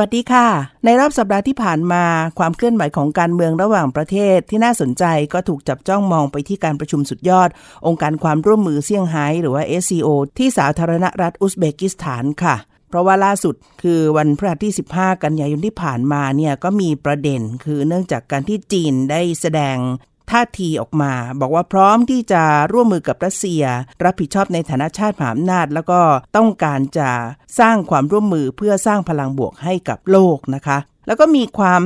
วัสดีค่ะ ในรอบสัปดาห์ที่ผ่านมาความเคลื่อนไหวของการเมืองระหว่างประเทศที่น่าสนใจก็ถูกจับจ้องมองไปที่การประชุมสุดยอด องค์การความร่วมมือเซี่ยงไฮ้หรือว่า SCO ที่สาธารณรัฐอุซเบกิสถานค่ะ เพราะว่าล่าสุดคือวันพฤหัสที่ 15 กันยายนที่ผ่านมาเนี่ยก็มีประเด็น คือเนื่องจากการที่จีนได้แสดง ท่าทีออกมา บอกว่าพร้อมที่จะร่วมมือกับรัสเซีย รับผิดชอบในฐานะชาติมหาอำนาจ แล้วก็ต้องการจะสร้างความร่วมมือเพื่อสร้างพลังบวกให้กับโลกนะคะ แล้วก็มีความ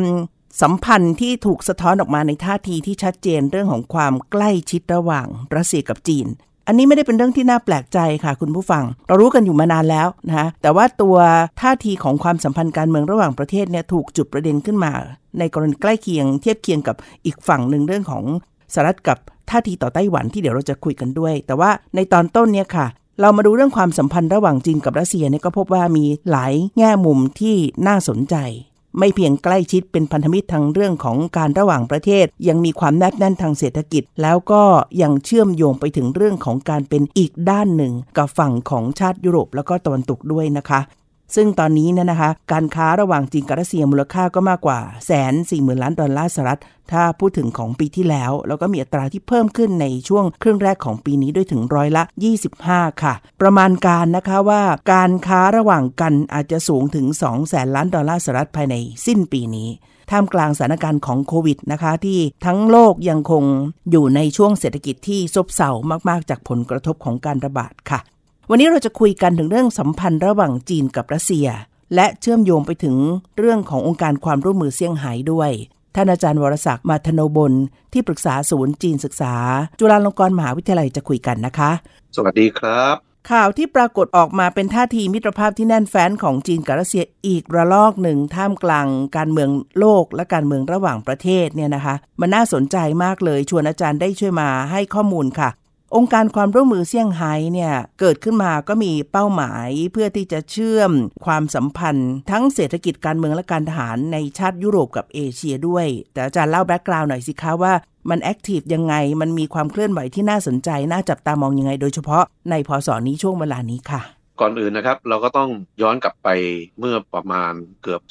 สัมพันธ์ที่ถูกสะท้อนออกมาในท่าทีที่ชัดเจนเรื่องของความใกล้ชิดระหว่างรัสเซียกับจีน อันนี้ไม่ได้เป็นเรื่องที่น่าแปลกใจค่ะคุณผู้ฟัง เรารู้กันอยู่มานานแล้วนะคะแต่ว่าตัวท่าทีของความสัมพันธ์การเมืองระหว่างประเทศเนี่ยถูกจุดประเด็นขึ้นมา ในกรณีใกล้เคียงเทียบเคียงกับอีกฝั่งหนึ่งเรื่องของสหรัฐกับท่าทีต่อไต้หวันที่เดี๋ยวเราจะคุยกันด้วย แต่ว่าในตอนต้นเนี่ยค่ะ เรามาดูเรื่องความสัมพันธ์ระหว่างจีนกับรัสเซียเนี่ยก็พบว่ามีหลายแง่มุมที่น่าสนใจ ไม่เพียงใกล้ชิดเป็นพันธมิตรทางเรื่องของการระหว่างประเทศ ยังมีความแนบแน่นทางเศรษฐกิจ แล้วก็ยังเชื่อมโยงไปถึงเรื่องของการเป็นอีกด้านหนึ่ง กับฝั่งของชาติยุโรปแล้วก็ตะวันตกด้วยนะคะ ซึ่งตอนนี้เนี่ยนะคะ การค้าระหว่างจีนกับรัสเซียมูลค่าก็มากกว่าแสนสี่หมื่นล้านดอลลาร์สหรัฐถ้าพูดถึงของปีที่แล้ว แล้วก็มีอัตราที่เพิ่มขึ้นในช่วงครึ่งแรกของปีนี้ด้วยถึงร้อยละ 25 ค่ะ ประมาณการนะคะว่าการค้าระหว่างกันอาจจะสูงถึง2แสนล้านดอลลาร์สหรัฐภายในสิ้นปีนี้ท่ามกลางสถานการณ์ของโควิดนะคะ ที่ทั้งโลกยังคงอยู่ในช่วงเศรษฐกิจที่ซบเซามาก ๆ จากผลกระทบของการระบาดค่ะ วันนี้เราจะคุยกันถึงเรื่องสัมพันธ์ระหว่างจีนกับรัสเซีย และเชื่อมโยงไปถึงเรื่องขององค์การความร่วมมือเซี่ยงไฮ้ด้วยท่านอาจารย์วรศักดิ์มาธโนบลที่ปรึกษาศูนย์จีนศึกษา จุฬาลงกรณ์มหาวิทยาลัยจะคุยกันนะคะ สวัสดีครับ ข่าวที่ปรากฏออกมาเป็นท่าทีมิตรภาพที่แน่นแฟ้นของจีนกับรัสเซียอีกระลอกหนึ่งท่ามกลางการเมืองโลกและการเมืองระหว่างประเทศเนี่ยนะคะ มันน่าสนใจมากเลยชวนอาจารย์ได้ช่วยมาให้ข้อมูลค่ะ องค์การความร่วมมือเซี่ยงไฮ้เนี่ยเกิดขึ้นมาก็มีเป้าหมายเพื่อที่จะเชื่อมความสัมพันธ์ ทั้งเศรษฐกิจการเมืองและการทหารในชาติยุโรปกับเอเชียด้วย แต่อาจารย์เล่าแบ็กกราวน์หน่อยสิคะว่ามันแอคทีฟยังไง มันมีความเคลื่อนไหวที่น่าสนใจ น่าจับตามองยังไง โดยเฉพาะในพศนี้ช่วงเวลานี้ค่ะ ก่อนอื่นนะครับ เราก็ต้องย้อนกลับไปเมื่อประมาณเกือบ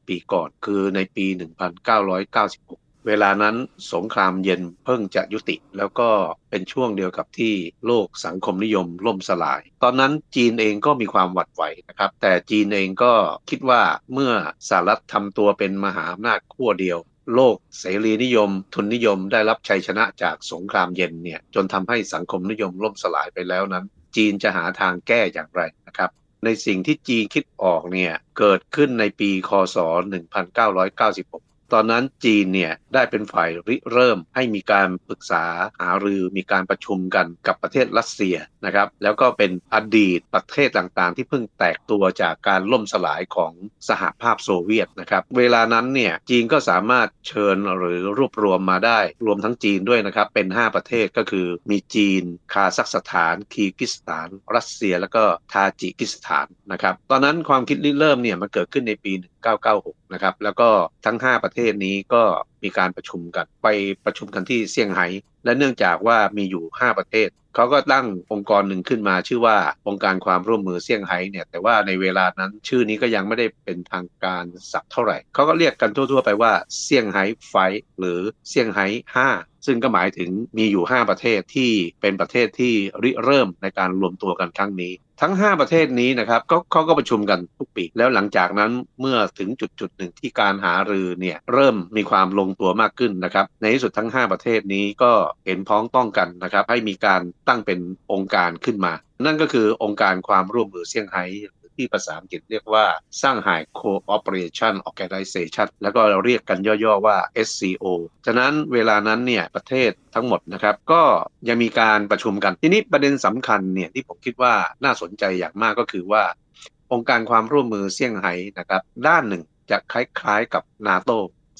30 ปีก่อน คือในปี 1996 เวลานั้นสงครามเย็นเพิ่งจะยุติ แล้วก็เป็นช่วงเดียวกับที่โลกสังคมนิยมล่มสลาย ตอนนั้นจีนเองก็มีความหวั่นไหวนะครับ แต่จีนเองก็คิดว่าเมื่อสหรัฐทำตัวเป็นมหาอำนาจขั้วเดียวโลกเสรีนิยม ทุนนิยมได้รับชัยชนะจากสงครามเย็นเนี่ยจนทำให้สังคมนิยมล่มสลายไปแล้วนั้น จีนจะหาทางแก้อย่างไรนะครับ ในสิ่งที่จีนคิดออกเนี่ยเกิดขึ้นในปีคศ 1996 ตอนนั้นจีนเนี่ยได้เป็นฝ่ายริเริ่มให้มีการปรึกษาหารือมีการประชุมกันกับประเทศรัสเซียนะครับแล้วก็เป็นอดีตประเทศต่างๆ ที่เพิ่งแตกตัวจากการล่มสลายของสหภาพโซเวียตนะครับเวลานั้นเนี่ยจีนก็สามารถเชิญหรือรวบรวมมาได้รวมทั้งจีนด้วยนะครับเป็น 5 ประเทศก็คือมีจีน คาซัคสถาน คีร์กิสถาน รัสเซีย แล้วก็ทาจิกิสถานนะครับตอนนั้นความคิดริเริ่มเนี่ยมันเกิดขึ้นในปี 1996 นะครับแล้วก็ทั้ง 5 ประเทศนี้ก็มีการประชุมกันไปประชุมกันที่เซี่ยงไฮ้และเนื่องจากว่ามีอยู่ 5 ประเทศเขาก็ตั้งองค์กรหนึ่งขึ้นมา ชื่อว่าองค์การความร่วมมือเซี่ยงไฮ้เนี่ยแต่ว่าในเวลานั้นชื่อนี้ก็ยังไม่ได้เป็นทางการสักเท่าไหร่เขาก็เรียกกันทั่ว ๆ ไปว่าเซี่ยงไฮ้ไฟหรือเซี่ยงไฮ้5 ซึ่งก็หมายถึงมีอยู่ 5 ประเทศที่เป็นประเทศที่ริเริ่มในการรวมตัวกันครั้งนี้ ทั้ง 5 ประเทศนี้นะครับก็เขาก็ประชุมกันทุกปี แล้วหลังจากนั้นเมื่อถึงจุดจุดหนึ่งที่การหารือเนี่ยเริ่มมีความลงตัวมากขึ้นนะครับในที่สุดทั้ง 5 ประเทศนี้ก็เห็นพ้องต้องกันนะครับให้มีการตั้งเป็นองค์การขึ้นมา นั่นก็คือองค์การความร่วมมือเซี่ยงไฮ้ ที่ภาษาอังกฤษเรียกว่าสร้างหาย Cooperation Organization แล้วก็เราเรียกกันย่อๆว่า SCO ฉะนั้นเวลานั้นเนี่ยประเทศทั้งหมดนะครับก็ยังมีการประชุมกัน ทีนี้ประเด็นสำคัญเนี่ยที่ผมคิดว่าน่าสนใจอย่างมากก็คือว่า องค์การความร่วมมือเซี่ยงไฮ้นะครับด้านหนึ่งจะคล้ายๆกับนาโต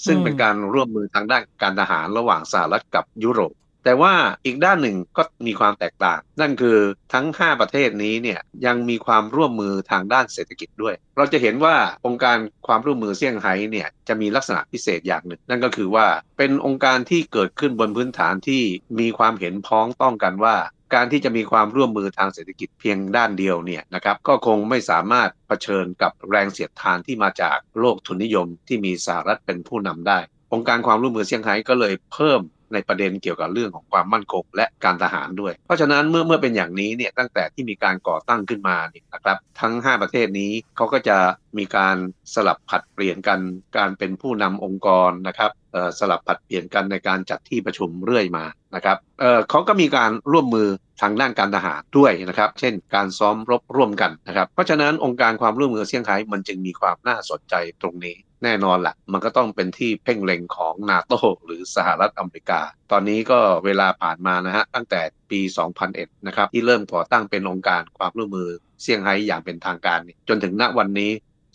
ซึ่งเป็นการร่วมมือทางด้านการทหารระหว่างสหรัฐกับยุโรป แต่ว่าอีกด้านหนึ่งก็มีความแตกต่าง นั่นคือทั้ง 5 ประเทศนี้เนี่ยยังมีความร่วมมือทางด้านเศรษฐกิจด้วย เราจะเห็นว่าองค์การความร่วมมือเซี่ยงไฮ้เนี่ยจะมีลักษณะพิเศษอย่างหนึ่ง นั่นก็คือว่าเป็นองค์การที่เกิดขึ้นบนพื้นฐานที่มีความเห็นพ้องต้องกันว่าการที่จะมีความร่วมมือทางเศรษฐกิจเพียงด้านเดียวเนี่ยนะครับก็คงไม่สามารถเผชิญกับแรงเสียดทานที่มาจากโลกทุนนิยมที่มีสหรัฐเป็นผู้นำได้ องค์การความร่วมมือเซี่ยงไฮ้ก็เลยเพิ่ม ในประเด็นเกี่ยวกับเรื่องของความมั่นคงและการทหารด้วย เพราะฉะนั้นเมื่อเมื่อเป็นอย่างนี้เนี่ยตั้งแต่ที่มีการก่อตั้งขึ้นมาเนี่ยนะครับทั้ง 5 ประเทศนี้เขาก็จะ มีการสลับผัดเปลี่ยนกันการเป็นผู้นำองค์กรนะครับสลับผัดเปลี่ยนกันในการจัดที่ประชุมเรื่อยมานะครับเเขาก็มีการร่วมมือทางด้านการทหารด้วยนะครับ เช่น การซ้อมรบร่วมกันนะครับ เพราะฉะนั้นองค์การความร่วมมือเซี่ยงไฮ้มันจึงมีความน่าสนใจตรงนี้แน่นอนละ่ะ มันก็ต้องเป็นที่เพ่งเล็งของนาโตหรือสหรัฐอเมริกา ตอนนี้ก็เวลาผ่านมานะฮะตั้งแต่ปี 2001 นะครับที่เริ่มก่อตั้งเป็นองค์การความร่วมมือเซี่ยงไฮ้อย่างเป็นทางการ จนถึงณวันนี้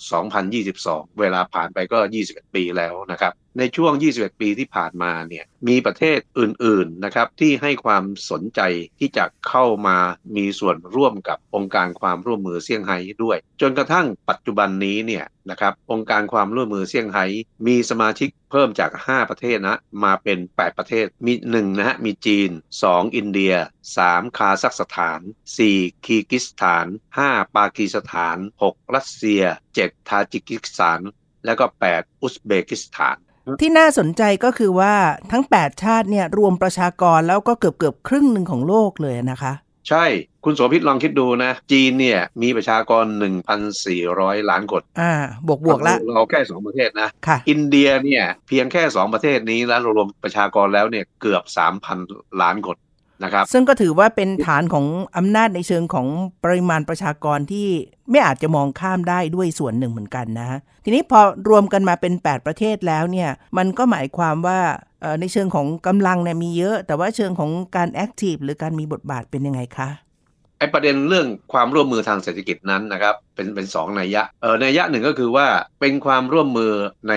2022 เวลาผ่านไปก็ 21 ปีแล้วนะครับ ในช่วง 21 ปีที่ผ่านมาเนี่ยมีประเทศอื่นๆนะครับที่ให้ความสนใจที่จะเข้ามามีส่วนร่วมกับองค์การความร่วมมือเซี่ยงไฮ้ด้วย จนกระทั่งปัจจุบันนี้เนี่ยนะครับองค์การความร่วมมือเซี่ยงไฮ้มีสมาชิกเพิ่มจาก 5 ประเทศนะมาเป็น 8 ประเทศมี1นะฮะมีจีน 2 อินเดีย 3 คาซัคสถาน 4 คีกิสถาน 5 ปากีสถาน 6 รัสเซีย 7 ทาจิกิสถาน แล้วก็ 8 อุซเบกิสถาน ที่น่าสนใจก็คือว่าทั้ง 8 ชาติเนี่ยรวมประชากรแล้วก็เกือบเกือบครึ่งหนึ่งของโลกเลยนะคะ ใช่ คุณโสภิตลองคิดดูนะ จีนเนี่ยมีประชากร 1,400 ล้านคน อ่า บวกบวกละเราแค่ 2 ประเทศนะค่ะอินเดียเนี่ยเพียงแค่ 2 ประเทศนี้แล้วรวมประชากรแล้วเนี่ยเกือบ 3,000 ล้านคน นะครับ ซึ่งก็ถือว่าเป็นฐานของอำนาจในเชิงของปริมาณประชากรที่ไม่อาจจะมองข้ามได้ด้วยส่วนหนึ่งเหมือนกันนะ ทีนี้พอรวมกันมาเป็น 8 ประเทศแล้วเนี่ยมันก็หมายความว่าในเชิงของกำลังเนี่ยมีเยอะ แต่ว่าเชิงของการ active หรือการมีบทบาทเป็นยังไงคะ ไอประเด็นเรื่องความร่วมมือทางเศรษฐกิจนั้นนะครับเป็นเป็นสองนัยยะเออนัยยะหนึ่งก็คือว่าเป็นความร่วมมือใน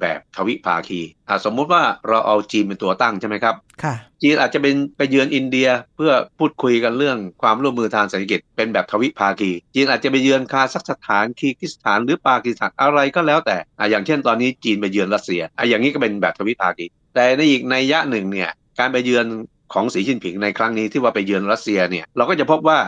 แบบทวิภาคีอ่าสมมุติว่าเราเอาจีนเป็นตัวตั้งใช่ไหมครับค่ะจีนอาจจะเป็นไปเยือนอินเดียเพื่อพูดคุยกันเรื่องความร่วมมือทางเศรษฐกิจเป็นแบบทวิภาคี จีนอาจจะไปเยือนคาซัคสถานคีร์กีซสถานหรือปากีสถานอะไรก็แล้วแต่อ่าอย่างเช่นตอนนี้จีนไปเยือนรัสเซียอ่าอย่างนี้ก็เป็นแบบทวิภาคี แต่ในอีกนัยยะหนึ่งเนี่ยการไปเยือน ของสีจิ้นผิงในครั้งนี้ที่ว่าไปเยือนรัสเซียเนี่ยเราก็จะพบว่า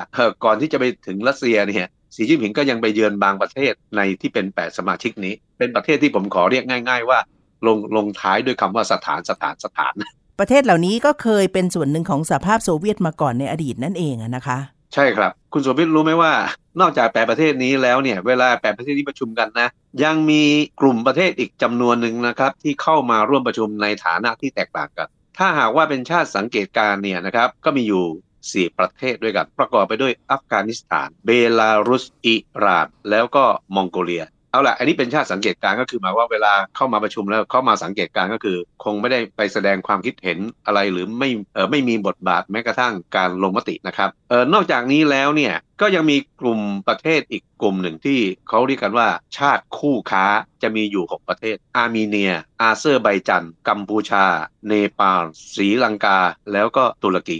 ก่อนที่จะไปถึงรัสเซียเนี่ยสีจิ้นผิงก็ยังไปเยือนบางประเทศในที่เป็น8สมาชิกนี้ เป็นประเทศที่ผมขอเรียกง่าย ๆ ว่าลงลงท้ายด้วยคำว่าสถานสถานสถาน ประเทศเหล่านี้ก็เคยเป็นส่วนหนึ่งของสหภาพโซเวียตมาก่อนในอดีตนั่นเองนะคะ ใช่ครับ คุณโสภิตรู้ไหมว่า นอกจากแปประเทศนี้แล้วเนี่ย เวลาแปประเทศที่ประชุมกันนะ ยังมีกลุ่มประเทศอีกจำนวนหนึ่งนะครับ ที่เข้ามาร่วมประชุมในฐานะที่แตกต่างกัน ถ้าหากว่าเป็นชาติสังเกตการเนี่ยนะครับก็มีอยู่ 4 ประเทศด้วยกัน ประกอบไปด้วยอัฟกานิสถาน เบลารุส อิหร่าน แล้วก็มองโกเลีย เอาละอันนี้เป็นชาติสังเกตการก็คือหมายว่าเวลาเข้ามาประชุมแล้วเข้ามาสังเกตการก็คือ คงไม่ได้ไปแสดงความคิดเห็นอะไรหรือไม่เออไม่มีบทบาทแม้กระทั่งการลงมตินะครับเออนอกจากนี้แล้วเนี่ยก็ยังมีกลุ่มประเทศอีกกลุ่มหนึ่งที่เขาเรียกกันว่า ชาติคู่ค้าจะมีอยู่ 6 ประเทศ อาร์เมเนีย อาเซอร์ไบจาน กัมพูชา เนปาลศรีลังกา แล้วก็ตุรกี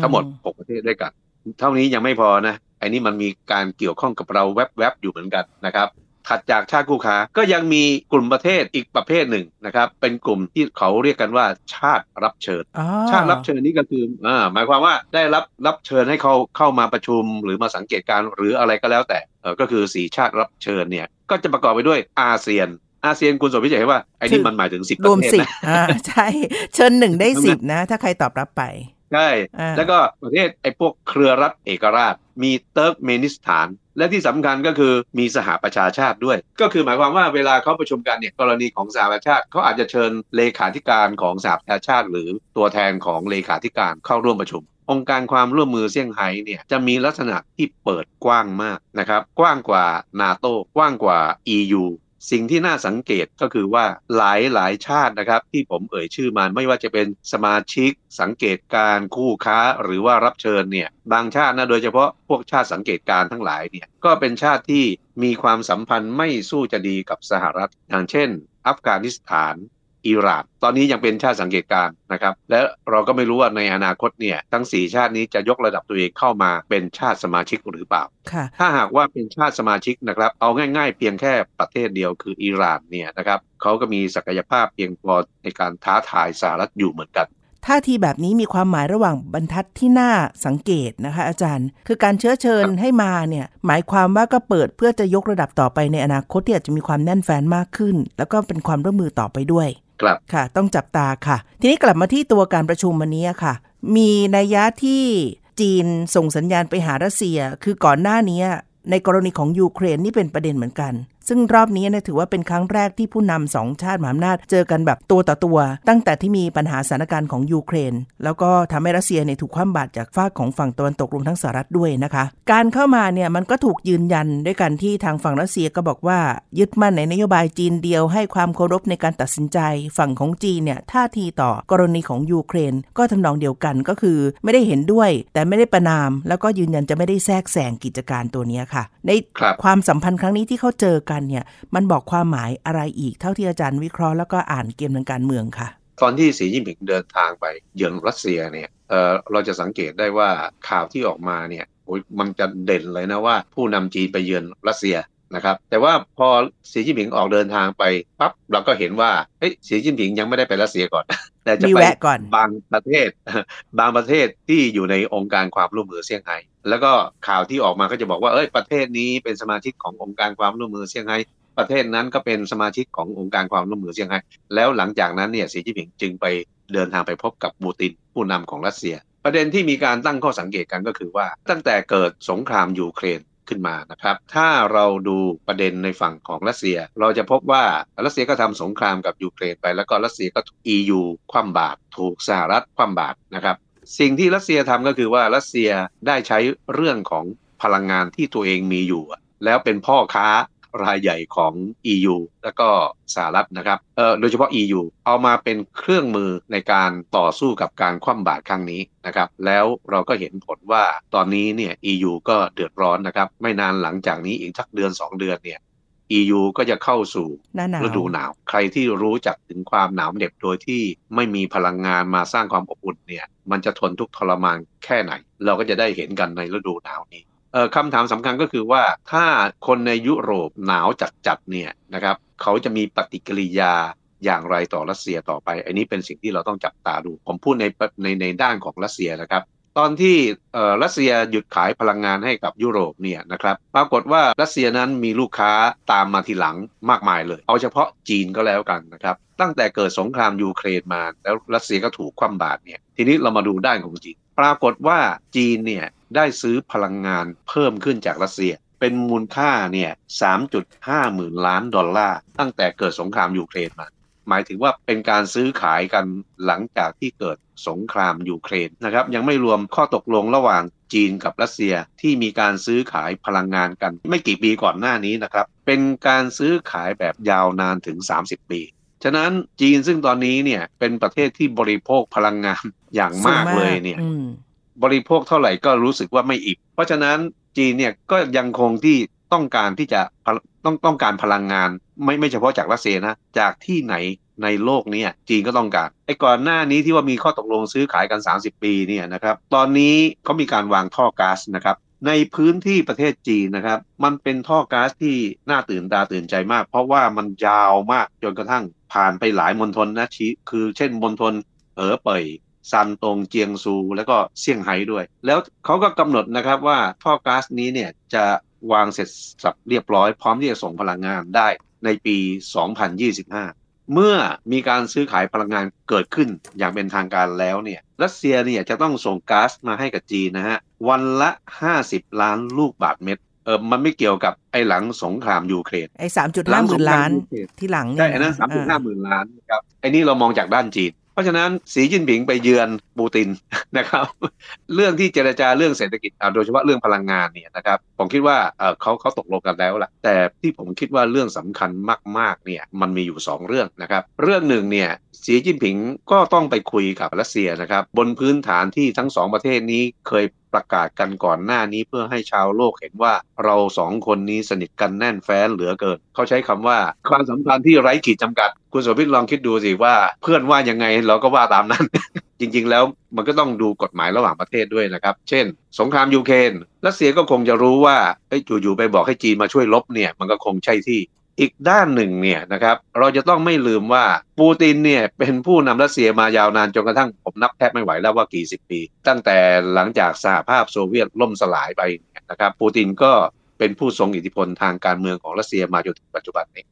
ทั้งหมด 6 ประเทศด้วยกัน เท่านี้ยังไม่พอนะไอ้นี่มันมีการเกี่ยวข้องกับเราแวบๆอยู่เหมือนกันนะครับ ถัดจากชาติคู่ค้า ก็ยังมีกลุ่มประเทศอีกประเภทหนึ่งนะครับ เป็นกลุ่มที่เขาเรียกกันว่าชาติรับเชิญ ชาติรับเชิญนี้ก็คืออ่าหมายความว่าได้รับรับเชิญให้เขาเข้ามาประชุมหรือมาสังเกตการหรืออะไรก็แล้วแต่เออก็คือสีชาติรับเชิญเนี่ยก็จะประกอบไปด้วยอาเซียนอาเซียนคุณสมพิจารณาว่าไอ้นี่มันหมายถึงสิบประเทศนะอ่าใช่เชิญหนึ่งได้สิบนะ ถ้าใครตอบรับไปใช่แล้วก็ประเทศไอ้พวกเครือรัฐเอกราช มีเติร์กเมนิสถาน และที่สำคัญก็คือมีสหประชาชาติด้วย ก็คือหมายความว่าเวลาเขาประชุมกันเนี่ยกรณีของสหประชาชาติเขาอาจจะเชิญเลขาธิการของสหประชาชาติ หรือตัวแทนของเลขาธิการเข้าร่วมประชุมองค์การความร่วมมือเซี่ยงไฮ้เนี่ยจะมีลักษณะที่เปิดกว้างมากนะครับ กว้างกว่านาโตกว้างกว่า EU สิ่งที่น่าสังเกตก็คือว่าหลายหลายชาตินะครับ ที่ผมเอ่ยชื่อมาไม่ว่าจะเป็นสมาชิกสังเกตการคู่ค้าหรือว่ารับเชิญเนี่ยบางชาตินะโดยเฉพาะพวกชาติสังเกตการทั้งหลายเนี่ยก็เป็นชาติที่มีความสัมพันธ์ไม่สู้จะดีกับสหรัฐอย่างเช่น อัฟกานิสถาน อิหร่านตอนนี้ยังเป็นชาติสังเกตการนะครับ และเราก็ไม่รู้ว่าในอนาคตเนี่ยทั้ง 4 ชาตินี้จะยกระดับตัวเองเข้ามาเป็นชาติสมาชิกหรือเปล่า ถ้าหากว่าเป็นชาติสมาชิกนะครับ เอาง่ายๆ เพียงแค่ประเทศเดียวคืออิหร่านเนี่ยนะครับเขาก็มีศักยภาพเพียงพอในการท้าทายสหรัฐอยู่เหมือนกันท่าทีแบบนี้มีความหมายระหว่างบรรทัดที่น่าสังเกตนะคะอาจารย์ คือการเชื้อเชิญให้มาเนี่ยหมายความว่าก็เปิดเพื่อจะยกระดับต่อไปในอนาคตที่อาจจะมีความแน่นแฟนมากขึ้น แล้วก็เป็นความร่วมมือต่อไปด้วย ครับค่ะ ต้องจับตาค่ะ ทีนี้กลับมาที่ตัวการประชุมวันนี้ค่ะ มีนัยยะที่จีนส่งสัญญาณไปหารัสเซีย คือก่อนหน้านี้ในกรณีของยูเครนนี่เป็นประเด็นเหมือนกัน ซึ่งรอบนี้นะถือว่าเป็นครั้งแรกที่ผู้นำสองชาติมหาอำนาจเจอกันแบบตัวต่อตัว ตั้งแต่ที่มีปัญหาสถานการณ์ของยูเครน แล้วก็ทำให้รัสเซียเนี่ยถูกคว่ำบาตรจากฝากของฝั่งตะวันตกรวมทั้งสหรัฐด้วยนะคะ การเข้ามาเนี่ยมันก็ถูกยืนยันด้วยกันที่ทางฝั่งรัสเซียก็บอกว่า ยึดมั่นในนโยบายจีนเดียวให้ความเคารพในการตัดสินใจ ฝั่งของจีนเนี่ยท่าทีต่อกรณีของยูเครน ก็ทำนองเดียวกันก็คือ ไม่ได้เห็นด้วย แต่ไม่ได้ประนาม แล้วก็ยืนยันจะไม่ได้แทรกแซงกิจการตัวนี้ค่ะ ในความสัมพันธ์ครั้งนี้ที่เขาเจอกันเนี่ยมันบอกความหมายอะไรอีกเท่าที่อาจารย์วิเคราะห์แล้วก็อ่านเกมทางการเมืองค่ะ ตอนที่สีจิ้นผิงเดินทางไปเยือนรัสเซียเนี่ยเเราจะสังเกตได้ว่าข่าวที่ออกมาเนี่ยมันจะเด่นเลยนะว่า ผู้นำจีนไปเยือนรัสเซียนะครับแต่ว่าพอสีจิ้นผิงออกเดินทางไปปั๊บเราก็เห็นว่าเฮ้ยสีจิ้นผิงยังไม่ได้ไปรัสเซียก่อน แต่จะไปก่อนบางประเทศ บางประเทศที่อยู่ในองค์การความร่วมมือเซี่ยงไฮ้แล้วก็ข่าวที่ออกมาก็จะบอกว่าเอ้ยประเทศนี้เป็นสมาชิกขององค์การความร่วมมือเซี่ยงไฮ้ประเทศนั้นก็เป็นสมาชิกขององค์การความร่วมมือเซี่ยงไฮ้แล้วหลังจากนั้นเนี่ยสีจิ้นผิงจึงไปเดินทางไปพบกับบูตินผู้นำของรัสเซีย ประเด็นที่มีการตั้งข้อสังเกตกันก็คือว่า ตั้งแต่เกิดสงครามยูเครน ขึ้นมานะครับ ถ้าเราดูประเด็นในฝั่งของรัสเซีย เราจะพบว่ารัสเซียก็ทำสงครามกับยูเครนไป แล้วก็รัสเซียก็ถูก EU คว่ำบาตรถูกสหรัฐคว่ำบาตรนะครับ สิ่งที่รัสเซียทำก็คือว่ารัสเซียได้ใช้เรื่องของพลังงานที่ตัวเองมีอยู่ แล้วเป็นพ่อค้า รายใหญ่ของ EU แล้วก็สหรัฐนะครับเอ่อโดยเฉพาะ EU เอามาเป็นเครื่องมือในการต่อสู้กับการคว่ำบาตรครั้งนี้นะครับแล้วเราก็เห็นผลว่าตอนนี้เนี่ย EU ก็เดือดร้อนนะครับไม่นานหลังจากนี้อีกสักเดือน 2 เดือนเนี่ย EU ก็จะเข้าสู่ฤดูหนาว ใครที่รู้จักถึงความหนาวเหน็บโดยที่ไม่มีพลังงานมาสร้างความอบอุ่นเนี่ย มันจะทนทุกทรมานแค่ไหน เราก็จะได้เห็นกันในฤดูหนาวนี้ คำถามสำคัญก็คือว่าถ้าคนในยุโรปหนาวจัดๆเนี่ยนะครับเขาจะมีปฏิกิริยาอย่างไรต่อรัสเซียต่อไป อันนี้เป็นสิ่งที่เราต้องจับตาดู ผมพูดในในในด้านของรัสเซียนะครับ ตอนที่รัสเซียหยุดขายพลังงานให้กับยุโรปเนี่ยนะครับปรากฏว่ารัสเซียนั้นมีลูกค้าตามมาทีหลังมากมายเลย เอาเฉพาะจีนก็แล้วกันนะครับ ตั้งแต่เกิดสงครามยูเครนมาแล้วรัสเซียก็ถูกคว่ำบาตรเนี่ยทีนี้เรามาดูด้านของจีน ปรากฏว่าจีนเนี่ย ได้ซื้อพลังงานเพิ่มขึ้นจากรัสเซีย เป็นมูลค่าเนี่ย3.5 หมื่นล้านดอลลาร์ตั้งแต่เกิดสงครามยูเครนมา หมายถึงว่าเป็นการซื้อขายกันหลังจากที่เกิดสงครามยูเครนนะครับ ยังไม่รวมข้อตกลงระหว่างจีนกับรัสเซียที่มีการซื้อขายพลังงานกัน ไม่กี่ปีก่อนหน้านี้นะครับ เป็นการซื้อขายแบบยาวนานถึง 30 ปีฉะนั้นจีนซึ่งตอนนี้เนี่ยเป็นประเทศที่บริโภคพลังงานอย่างมากเลยเนี่ย บริโภคเท่าไหร่ก็รู้สึกว่าไม่อิ่มเพราะฉะนั้นจีนเนี่ยก็ยังคงที่ต้องการที่จะต้องต้องการพลังงาน ไม่ไม่เฉพาะจากรัสเซียนะจากที่ไหนในโลกนี้จีนก็ต้องการไอ้ก่อนหน้านี้ที่ว่ามีข้อตกลงซื้อขายกัน 30 ปีเนี่ยนะครับตอนนี้เขามีการวางท่อก๊าซนะครับในพื้นที่ประเทศจีนนะครับ มันเป็นท่อก๊าซที่น่าตื่นตาตื่นใจมาก เพราะว่ามันยาวมากจนกระทั่งผ่านไปหลายมณฑลนะชีคือเช่นมณฑลเอ๋อเป่ย ซันตงเจียงซู แล้วก็เซี่ยงไฮ้ด้วย แล้วเขาก็กำหนดนะครับว่าท่อก๊าซนี้เนี่ยจะวางเสร็จสับเรียบร้อยพร้อมที่จะส่งพลังงานได้ในปี 2025 เมื่อมีการซื้อขายพลังงานเกิดขึ้นอย่างเป็นทางการแล้วเนี่ยรัสเซียเนี่ยจะต้องส่งก๊าซมาให้กับจีนนะฮะวันละ 50 ล้านลูกบาทเมตรเออมันไม่เกี่ยวกับไอ้หลังสงครามยูเครนไอ้สามจุดห้าหมื่นล้านที่หลังเนี่ยใช่อันนั้นสามจุดห้าหมื่นล้านครับไอ้นี่เรามองจากด้านจีน ราะฉะนั้นสีจิ้นผิงไปเยือนปูตินนะครับ เรื่องที่เจรจาเรื่องเศรษฐกิจโดยเฉพาะเรื่องพลังงานเนี่ยนะครับผมคิดว่าเขาเขาตกลงกันแล้วแหละแต่ที่ผมคิดว่าเรื่องสำคัญมากๆเนี่ยมันมีอยู่ 2 เรื่องนะครับ เรื่องหนึ่งเนี่ยสีจิ้นผิงก็ต้องไปคุยกับรัสเซียนะครับ บนพื้นฐานที่ทั้งสองประเทศนี้เคย ประกาศกันก่อนหน้านี้เพื่อให้ชาวโลกเห็นว่าเราสองคนนี้สนิทกันแน่นแฟ้นเหลือเกิน เขาใช้คำว่าความสัมพันธ์ที่ไร้ขีดจำกัด คุณสมพิตลองคิดดูสิว่าเพื่อนว่ายังไงเราก็ว่าตามนั้น จริงๆ แล้วมันก็ต้องดูกฎหมายระหว่างประเทศด้วยนะครับ เช่น สงครามยูเครนรัสเซียก็คงจะรู้ว่าอยู่ๆไปบอกให้จีนมาช่วยลบเนี่ยมันก็คงใช่ที่ อีกด้านหนึ่งเนี่ยนะครับเราจะต้องไม่ลืมว่าปูตินเนี่ยเป็นผู้นำรัสเซียมายาวนานจนกระทั่งผมนับแทบไม่ไหวแล้วว่ากี่สิบปี ตั้งแต่หลังจากสหภาพโซเวียตล่มสลายไปนะครับปูตินก็เป็นผู้ทรงอิทธิพลทางการเมืองของรัสเซียมาจนถึงปัจจุบันนี้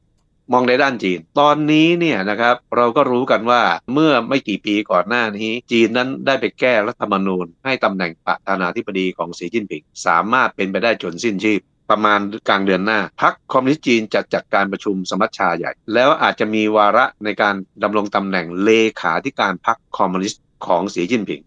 มองในด้านจีน ตอนนี้เนี่ยนะครับเราก็รู้กันว่าเมื่อไม่กี่ปีก่อนหน้านี้ จีนนั้นได้ไปแก้รัฐธรรมนูญ ให้ตำแหน่งประธานาธิบดีของสีจิ้นผิง สามารถเป็นไปได้จนสิ้นชีพ ประมาณกลางเดือนหน้าพักคอมมิวนิสต์จีนจะจัดการประชุมสมัชชาใหญ่ แล้วอาจจะมีวาระในการดำรงตำแหน่งเลขาธิการพักคอมมิวนิสต์ของสีจิ้นผิง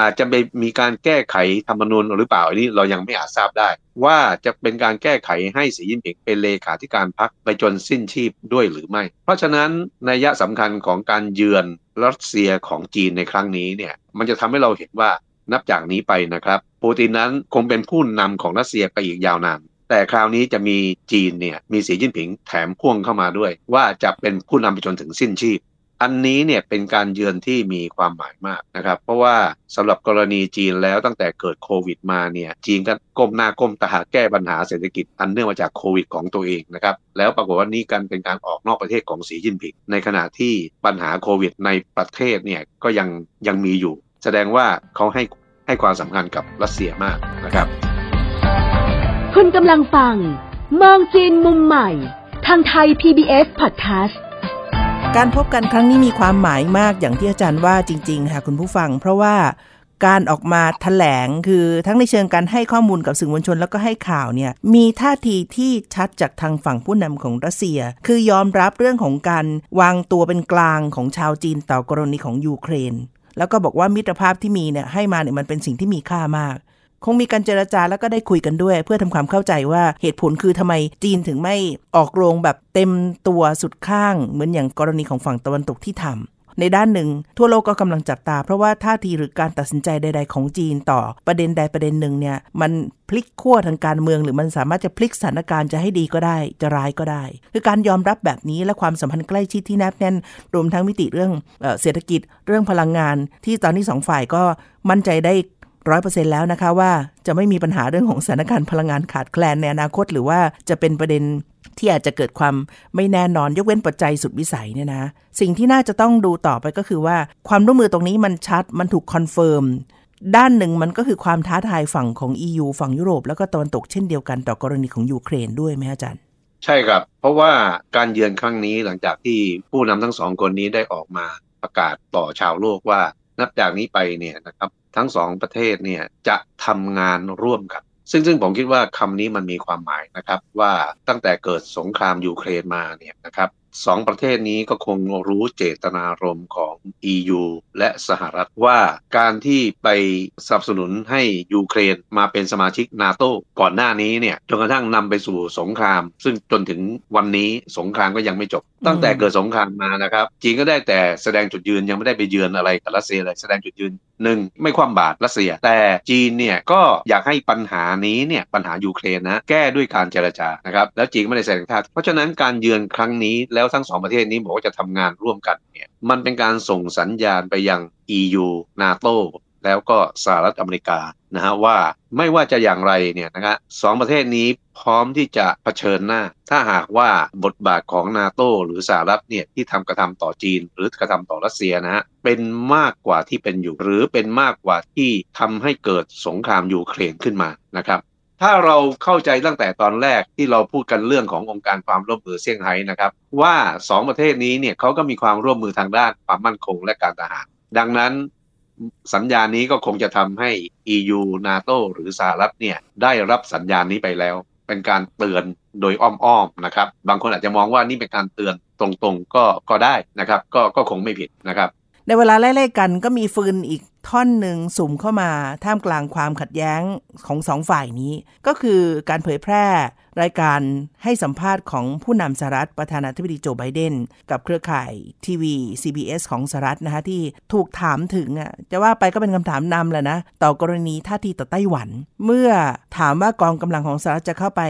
อาจจะไปมีการแก้ไขธรรมนูญหรือเปล่าอันนี้เรายังไม่อาจทราบได้ ว่าจะเป็นการแก้ไขให้สีจิ้นผิงเป็นเลขาธิการพักไปจนสิ้นชีพด้วยหรือไม่ เพราะฉะนั้นนัยยะสำคัญของการเยือนรัสเซียของจีนในครั้งนี้เนี่ยมันจะทำให้เราเห็นว่านับจากนี้ไปนะครับ ปูตินนั้นคงเป็นผู้นำของรัสเซียไปอีกยาวนาน แต่คราวนี้จะมีจีนเนี่ยมีสีจิ้นผิงแถมพ่วงเข้ามาด้วย ว่าจะเป็นผู้นำไปจนถึงสิ้นชีพ อันนี้เนี่ยเป็นการเยือนที่มีความหมายมากนะครับ เพราะว่าสำหรับกรณีจีนแล้วตั้งแต่เกิดโควิดมาเนี่ยจีนก็ก้มหน้าก้มตาแก้ปัญหาเศรษฐกิจอันเนื่องมาจากโควิดของตัวเองนะครับแล้วปรากฏว่านี่กันเป็นการออกนอกประเทศของสีจิ้นผิงในขณะที่ปัญหาโควิดในประเทศเนี่ยก็ยังยังมีอยู่ แสดงว่าเขาให้ให้ความสำคัญกับรัสเซียมากนะครับ คุณกำลังฟัง มองจีนมุมใหม่ ทางไทย PBS Podcast การพบกันครั้งนี้มีความหมายมากอย่างที่อาจารย์ว่าจริง ๆ ค่ะคุณผู้ฟัง เพราะว่าการออกมาถแถลงคือทั้งในเชิงการให้ข้อมูลกับสื่อมวลชนแล้วก็ให้ข่าวเนี่ยมีท่าทีที่ชัดจากทางฝั่งผู้นำของรัสเซีย คือยอมรับเรื่องของการวางตัวเป็นกลางของชาวจีนต่อกรณีของยูเครน แล้วก็บอกว่ามิตรภาพที่มีเนี่ยให้มาเนี่ยมันเป็นสิ่งที่มีค่ามาก คงมีการเจรจาแล้วก็ได้คุยกันด้วย เพื่อทำความเข้าใจว่าเหตุผลคือทำไมจีนถึงไม่ออกโรงแบบเต็มตัวสุดข้าง เหมือนอย่างกรณีของฝั่งตะวันตกที่ทำในด้านหนึ่ง ทั่วโลกก็กำลังจับตา เพราะว่าท่าทีหรือการตัดสินใจใด ๆ ของจีนต่อประเด็นใดประเด็นหนึ่งเนี่ย มันพลิกขั้วทางการเมือง หรือมันสามารถจะพลิกสถานการณ์จะให้ดีก็ได้ จะร้ายก็ได้ คือการยอมรับแบบนี้และความสัมพันธ์ใกล้ชิดที่แนบแน่น รวมทั้งมิติเรื่องเศรษฐกิจเรื่องพลังงาน ที่ตอนนี้สองฝ่ายก็มั่นใจได้ ร้อยเปอร์เซ็นต์แล้วนะคะว่าจะไม่มีปัญหาเรื่องของสถานการณ์พลังงานขาดแคลนในอนาคต หรือว่าจะเป็นประเด็นที่อาจจะเกิดความไม่แน่นอนยกเว้นปัจจัยสุดวิสัยเนี่ยนะ สิ่งที่น่าจะต้องดูต่อไปก็คือว่าความร่วมมือตรงนี้มันชัดมันถูก confirm ด้านหนึ่งมันก็คือความท้าทายฝั่งของ EU ฝั่งยุโรป แล้วก็ตะวันตกเช่นเดียวกันต่อกรณีของยูเครนด้วยไหมอาจารย์ใช่ครับ เพราะว่าการเยือนครั้งนี้หลังจากที่ผู้นำทั้งสองคนนี้ได้ออกมาประกาศต่อชาวโลกว่า นับจากนี้ไปเนี่ยนะครับ ทั้งสองประเทศเนี่ยจะทำงานร่วมกันซึ่งซึ่งผมคิดว่าคำนี้มันมีความหมายนะครับว่าตั้งแต่เกิดสงครามยูเครนมาเนี่ยนะครับสองประเทศนี้ก็คงรู้เจตนารมณ์ของ EU และสหรัฐว่าการที่ไปสนับสนุนให้ยูเครนมาเป็นสมาชิกนาโตก่อนหน้านี้เนี่ยจนกระทั่งนำไปสู่สงคราม ซึ่งจนถึงวันนี้สงครามก็ยังไม่จบ ตั้งแต่เกิดสงครามมานะครับจีนก็ได้แต่แสดงจุดยืนยังไม่ได้ไปเยือนอะไรกับรัสเซียเลยแสดงจุดยืน หนึ่งไม่คว่ำบาตรรัสเซีย แต่จีนเนี่ยก็อยากให้ปัญหานี้เนี่ยปัญหายูเครนนะแก้ด้วยการเจรจานะครับแล้วจีนไม่ได้แสดงท่าเพราะฉะนั้นการเยือนครั้งนี้แล้วทั้งสองประเทศนี้บอกว่าจะทำงานร่วมกันเนี่ยมันเป็นการส่งสัญญาณไปยัง EU NATO แล้วก็สหรัฐอเมริกานะฮะว่าไม่ว่าจะอย่างไรเนี่ยนะครับสองประเทศนี้พร้อมที่จะะเผชิญหน้า ถ้าหากว่าบทบาทของนาโตหรือสหรัฐเนี่ยที่ทำกระทำต่อจีน หรือกระทำต่อรัสเซียนะฮะเป็นมากกว่าที่เป็นอยู่ หรือเป็นมากกว่าที่ทำให้เกิดสงครามยูเครนขึ้นมานะครับถ้าเราเข้าใจตั้งแต่ตอนแรกที่เราพูดกันเรื่องขององค์การความร่วมมือเซี่ยงไฮ้นะครับว่า 2 ประเทศนี้เนี่ยเขาก็มีความร่วมมือทางด้านความมั่นคงและการทหาร ดังนั้น สัญญาณนี้ก็คงจะทำให้ EU NATO หรือสหรัฐเนี่ยได้รับสัญญาณนี้ไปแล้ว เป็นการเตือนโดยอ้อมๆนะครับ บางคนอาจจะมองว่านี่เป็นการเตือนตรงๆก็ก็ได้นะครับ ก็ก็คงไม่ผิดนะครับ ในเวลาไล่ๆกันก็มีฟืนอีกท่อนหนึ่งสุ่มเข้ามาท่ามกลางความขัดแย้งของสองฝ่ายนี้ ก็คือการเผยแพร่รายการให้สัมภาษณ์ของผู้นำสหรัฐประธานาธิบดีโจไบเดน กับเครือข่ายทีวี CBS ของสหรัฐนะคะที่ถูกถามถึงอะจะว่าไปก็เป็นคำถามนำแหละนะ ต่อกรณีท่าทีต่อไต้หวัน เมื่อถามว่ากองกำลังของสหรัฐจะเข้าไป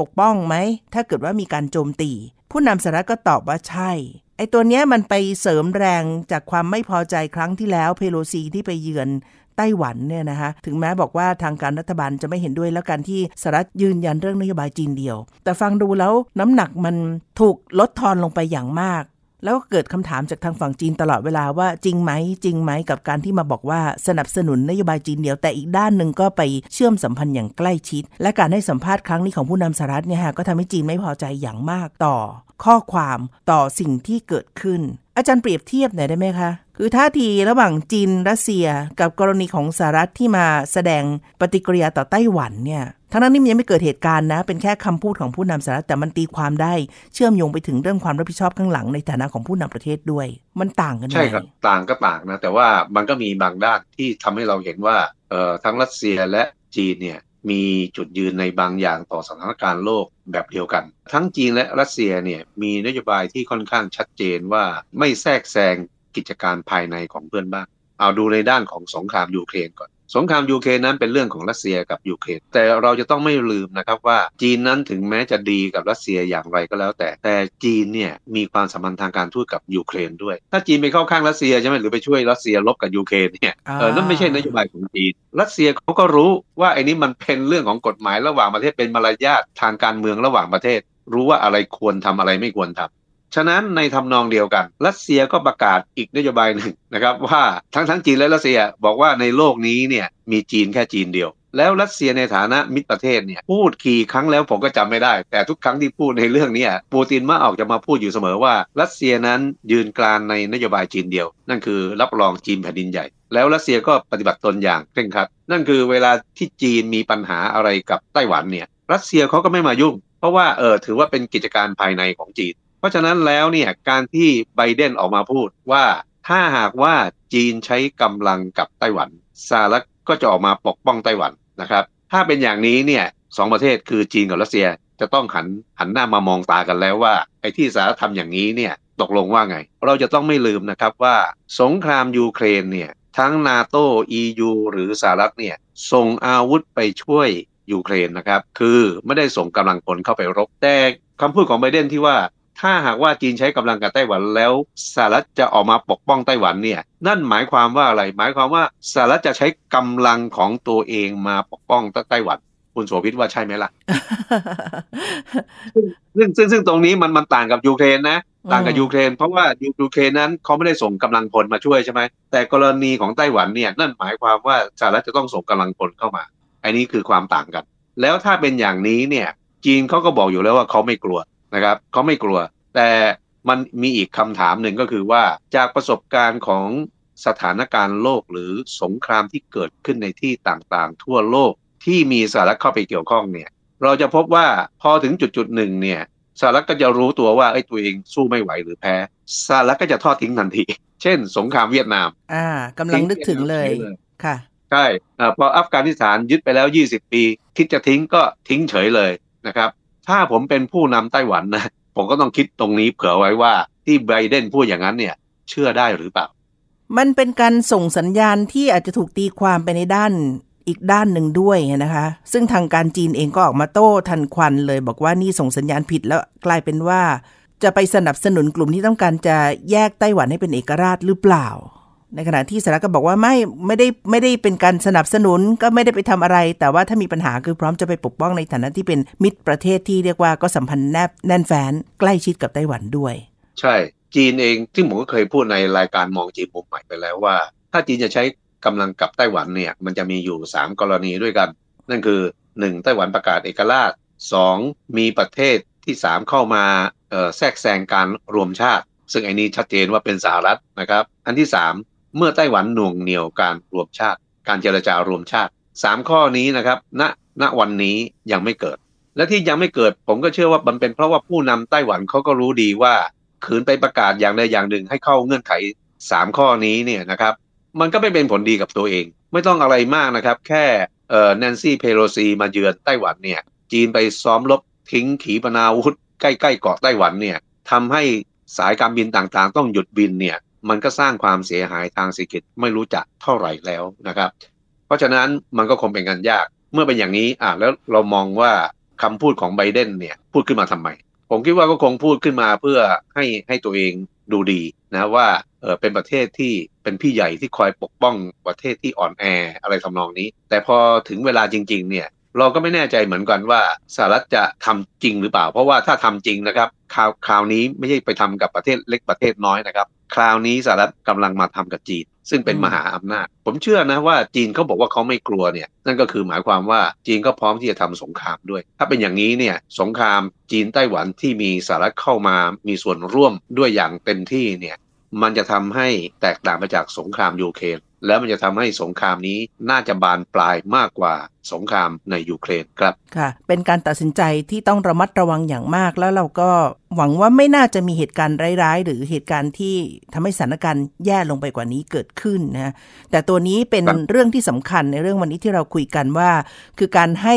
ปกป้องไหม ถ้าเกิดว่ามีการโจมตี ผู้นำสหรัฐก็ตอบว่าใช่ ไอ้ตัวเนี้ยมันไปเสริมแรงจากความไม่พอใจครั้งที่แล้วเพโลซีที่ไปเยือนไต้หวันเนี่ยนะคะถึงแม้บอกว่าทางการรัฐบาลจะไม่เห็นด้วยแล้วกันที่สหรัฐยืนยันเรื่องนโยบายจีนเดียว แต่ฟังดูแล้วน้ำหนักมันถูกลดทอนลงไปอย่างมาก แล้วก็เกิดคำถามจากทางฝั่งจีนตลอดเวลาว่าจริงไหมจริงไหมกับการที่มาบอกว่าสนับสนุนนโยบายจีนเดียวแต่อีกด้านหนึ่งก็ไปเชื่อมสัมพันธ์อย่างใกล้ชิด และการให้สัมภาษณ์ครั้งนี้ของผู้นำสหรัฐเนี่ยฮะก็ทำให้จีนไม่พอใจอย่างมากต่อ ข้อความต่อสิ่งที่เกิดขึ้น อาจารย์เปรียบเทียบหน่อยได้ไหมคะคือท่าทีระหว่างจีนรัสเซีย กับกรณีของสหรัฐที่มาแสดงปฏิกิริยาต่อไต้หวันเนี่ย ทั้งนั้นนี่มันยังไม่เกิดเหตุการณ์นะ เป็นแค่คำพูดของผู้นำสหรัฐแต่มันตีความได้เชื่อมโยงไปถึงเรื่องความรับผิดชอบข้างหลังในฐานะของผู้นำประเทศด้วย มันต่างกันใช่ครับต่างก็ต่างนะ แต่ว่ามันก็มีบางด้านที่ทำให้เราเห็นว่าเอ่อทั้งรัสเซียและจีนเนี่ยมีจุดยืนในบางอย่างต่อสถานการณ์โลกแบบเดียวกัน ทั้งจีนและรัสเซียเนี่ยมีนโยบายที่ค่อนข้างชัดเจนว่าไม่แทรกแซงกิจการภายในของเพื่อนบ้านเอาดูในด้านของสงครามยูเครนก่อน สงครามยูเครนนั้นเป็นเรื่องของรัสเซียกับยูเครนแต่เราจะต้องไม่ลืมนะครับว่าจีนนั้นถึงแม้จะดีกับรัสเซียอย่างไรก็แล้ว แต่แต่จีนเนี่ยมีความสัมพันธ์ทางการทูตกับยูเครนด้วย ถ้าจีนไปเข้าข้างรัสเซียใช่ไหมหรือไปช่วยรัสเซียรบกับยูเครนเนี่ยเออนั่นไม่ใช่นโยบายของจีน รัสเซียเขาก็รู้ว่าไอ้นี้มันเป็นเรื่องของกฎหมายระหว่างประเทศเป็นมารยาททางการเมืองระหว่างประเทศ รู้ว่าอะไรควรทำอะไรไม่ควรทำ ฉะนั้นในทำนองเดียวกัน รัสเซียก็ประกาศอีกนโยบายหนึ่งนะครับว่าทั้งทั้งจีนและรัสเซียบอกว่าในโลกนี้เนี่ยมีจีนแค่จีนเดียว แล้วรัสเซียในฐานะมิตรประเทศเนี่ยพูดกี่ครั้งแล้วผมก็จำไม่ได้ แต่ทุกครั้งที่พูดในเรื่องนี้ปูตินมาออกจะมาพูดอยู่เสมอว่า รัสเซียนั้นยืนกลานในนโยบายจีนเดียว นั่นคือรับรองจีนแผ่นดินใหญ่ แล้วรัสเซียก็ปฏิบัติตนอย่างเคร่งครัด นั่นคือเวลาที่จีนมีปัญหาอะไรกับไต้หวันเนี่ยรัสเซียเขาก็ไม่มายุ่ง เพราะว่าเออถือว่าเป็นกิจการภายในของจีน เพราะฉะนั้นแล้วเนี่ยการที่ไบเดนออกมาพูดว่าถ้าหากว่าจีนใช้กำลังกับไต้หวันสหรัฐก็จะออกมาปกป้องไต้หวันนะครับ ถ้าเป็นอย่างนี้เนี่ยสองประเทศคือจีนกับรัสเซียจะต้องหันหันหน้ามามองตากันแล้วว่าไอ้ที่สหรัฐทำอย่างนี้เนี่ยตกลงว่าไง เราจะต้องไม่ลืมนะครับว่าสงครามยูเครนเนี่ยทั้งนาโต้ EU หรือสหรัฐเนี่ยส่งอาวุธไปช่วยยูเครนนะครับ คือไม่ได้ส่งกำลังพลเข้าไปรบแต่คำพูดของไบเดนที่ว่า ถ้าหากว่าจีนใช้กำลังกับไต้หวันแล้วสหรัฐจะออกมาปกป้องไต้หวันเนี่ยนั่นหมายความว่าอะไร หมายความว่าสหรัฐจะใช้กำลังของตัวเองมาปกป้องไต้หวันคุณโสภิตว่าใช่ไหมล่ะ ซึ่งซึ่งซึ่งตรงนี้มันมันต่างกับยูเครนนะ ต่างกับยูเครน เพราะว่ายูเครนนั้นเขาไม่ได้ส่งกำลังพลมาช่วยใช่ไหม แต่กรณีของไต้หวันเนี่ยนั่นหมายความว่าสหรัฐจะต้องส่งกำลังพลเข้ามา อันนี้คือความต่างกัน แล้วถ้าเป็นอย่างนี้เนี่ย จีนเขาก็บอกอยู่แล้วว่าเขาไม่กลัว นะครับเขาไม่กลัว แต่มันมีอีกคำถามหนึ่งก็คือว่าจากประสบการณ์ของสถานการณ์โลกหรือสงครามที่เกิดขึ้นในที่ต่างๆ ทั่วโลกที่มีสหรัฐเข้าไปเกี่ยวข้องเนี่ยเราจะพบว่าพอถึงจุดจุดหนึ่งเนี่ยสหรัฐก็จะรู้ตัวว่าไอ้ตัวเองสู้ไม่ไหวหรือแพ้สหรัฐก็จะทอดทิ้งทันที เช่น สงครามเวียดนาม อ่ากำลังนึกถึงเลยค่ะใช่พออัฟกานิสถานยึดไปแล้ว 20 ปี คิดจะทิ้งก็ทิ้งเฉยเลยนะครับ ถ้าผมเป็นผู้นำไต้หวันนะผมก็ต้องคิดตรงนี้เผื่อไว้ว่าที่ไบเดนพูดอย่างนั้นเนี่ย เชื่อได้หรือเปล่า มันเป็นการส่งสัญญาณที่อาจจะถูกตีความไปในด้านอีกด้านหนึ่งด้วยนะคะ ซึ่งทางการจีนเองก็ออกมาโต้ทันควันเลย บอกว่านี่ส่งสัญญาณผิดแล้วกลายเป็นว่า จะไปสนับสนุนกลุ่มที่ต้องการจะแยกไต้หวันให้เป็นเอกราชหรือเปล่า ในขณะที่สหรัฐก็บอกว่าไม่ไม่ได้ไม่ได้เป็นการสนับสนุนก็ไม่ได้ไปทำอะไร แต่ว่าถ้ามีปัญหาคือพร้อมจะไปปกป้องในฐานะที่เป็นมิตรประเทศที่เรียกว่าก็สัมพันธ์แนบแน่นแฟ้นใกล้ชิดกับไต้หวันด้วย ใช่จีนเองที่ผมก็เคยพูดในรายการมองจีนมุมใหม่ไปแล้วว่า ถ้าจีนจะใช้กำลังกับไต้หวันเนี่ยมันจะมีอยู่ 3 กรณีด้วยกัน นั่นคือ 1. ไต้หวันประกาศเอกราช 2. มีประเทศที่ 3 เข้ามาแทรกแซงการรวมชาติ ซึ่งไอ้นี้ชัดเจนว่าเป็นสหรัฐนะครับ อันที่ 3 เมื่อไต้หวันหน่วงเหนี่ยวการรวมชาติ การเจรจารวมชาติสามข้อนี้นะครับณณวันนี้ยังไม่เกิด และที่ยังไม่เกิด ผมก็เชื่อว่ามันเป็นเพราะว่าผู้นำไต้หวันเขาก็รู้ดีว่าขืนไปประกาศอย่างใดอย่างหนึ่งให้เข้าเงื่อนไขสามข้อนี้เนี่ยนะครับ มันก็ไม่เป็นผลดีกับตัวเอง ไม่ต้องอะไรมากนะครับ แค่เอ่อแนนซี่เพโลซีมาเยือนไต้หวันเนี่ยจีนไปซ้อมรบทิ้งขีปนาวุธใกล้ๆเกาะไต้หวันเนี่ยทำให้สายการบินต่างๆ ต้องหยุดบินเนี่ย มันก็สร้างความเสียหายทางเศรษฐกิจไม่รู้จักเท่าไหร่แล้วนะครับ เพราะฉะนั้นมันก็คงเป็นงานยาก เมื่อเป็นอย่างนี้อะแล้วเรามองว่าคำพูดของไบเดนเนี่ยพูดขึ้นมาทำไม ผมคิดว่าก็คงพูดขึ้นมาเพื่อให้ให้ตัวเองดูดีนะว่าเออเป็นประเทศที่เป็นพี่ใหญ่ที่คอยปกป้องประเทศที่อ่อนแออะไรทำนองนี้ แต่พอถึงเวลาจริง ๆ เนี่ยเราก็ไม่แน่ใจเหมือนกันว่าสหรัฐจะทำจริงหรือเปล่า เพราะว่าถ้าทำจริงนะครับคราวคราวนี้ไม่ใช่ไปทำกับประเทศเล็กประเทศน้อยนะครับ คราวนี้สหรัฐกำลังมาทำกับจีน ซึ่งเป็นมหาอำนาจ ผมเชื่อนะว่าจีนเขาบอกว่าเขาไม่กลัวเนี่ยนั่นก็คือหมายความว่าจีนก็พร้อมที่จะทำสงครามด้วย ถ้าเป็นอย่างนี้เนี่ยสงครามจีนไต้หวันที่มีสหรัฐเข้ามามีส่วนร่วมด้วยอย่างเต็มที่เนี่ยมันจะทำให้แตกต่างไปจากสงครามยูเครน แล้วมันจะทำให้สงครามนี้น่าจะบานปลายมากกว่าสงครามในยูเครนครับค่ะ เป็นการตัดสินใจที่ต้องระมัดระวังอย่างมากแล้วเราก็หวังว่าไม่น่าจะมีเหตุการณ์ร้ายๆ หรือเหตุการณ์ที่ทำให้สถานการณ์แย่ลงไปกว่านี้เกิดขึ้นนะแต่ตัวนี้เป็นครับเรื่องที่สำคัญในเรื่องวันนี้ที่เราคุยกันว่า คือการให้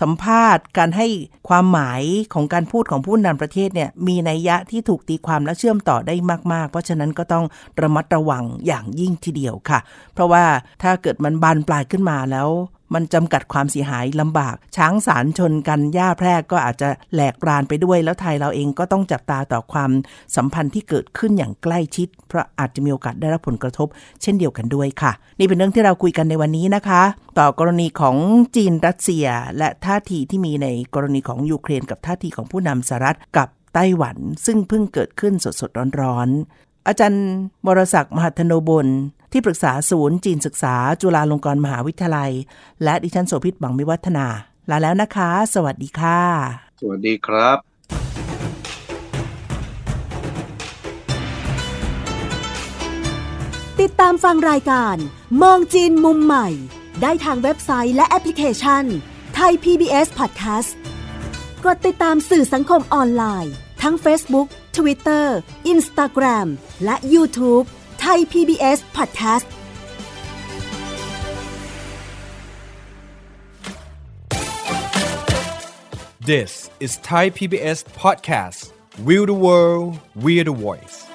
สัมภาษณ์ การให้ความหมายของการพูดของผู้นำประเทศเนี่ยมีนัยยะที่ถูกตีความและเชื่อมต่อได้มาก ๆ เพราะฉะนั้นก็ต้องระมัดระวังอย่างยิ่งทีเดียวค่ะ เพราะว่าถ้าเกิดมันบานปลายขึ้นมาแล้ว มันจำกัดความเสียหายลำบาก ช้างสารชนกันหญ้าแพรกก็อาจจะแหลกรานไปด้วย แล้วไทยเราเองก็ต้องจับตาต่อความสัมพันธ์ที่เกิดขึ้นอย่างใกล้ชิด เพราะอาจจะมีโอกาสได้รับผลกระทบ เช่นเดียวกันด้วยค่ะ นี่เป็นเรื่องที่เราคุยกันในวันนี้นะคะ ต่อกรณีของจีนรัสเซีย และท่าทีที่มีในกรณีของยูเครนกับท่าทีของผู้นำสหรัฐกับไต้หวัน ซึ่งเพิ่งเกิดขึ้นสดๆร้อนๆอาจารย์บรศักดิ์มหัทโนบล ที่ปรึกษาศูนย์จีนศึกษาจุฬาลงกรณ์มหาวิทยาลัย และดิฉันโสภิตบังมิวัฒนา ลาแล้วนะคะ สวัสดีค่ะ สวัสดีครับติดตามฟังรายการ มองจีนมุมใหม่ ได้ทางเว็บไซต์และแอปพลิเคชันไทย PBS Podcast กดติดตามสื่อสังคมออนไลน์ ทั้ง Facebook Twitter Instagram และ YouTube ไทย PBS Podcast This is Thai PBS Podcast. We the world, we the voice.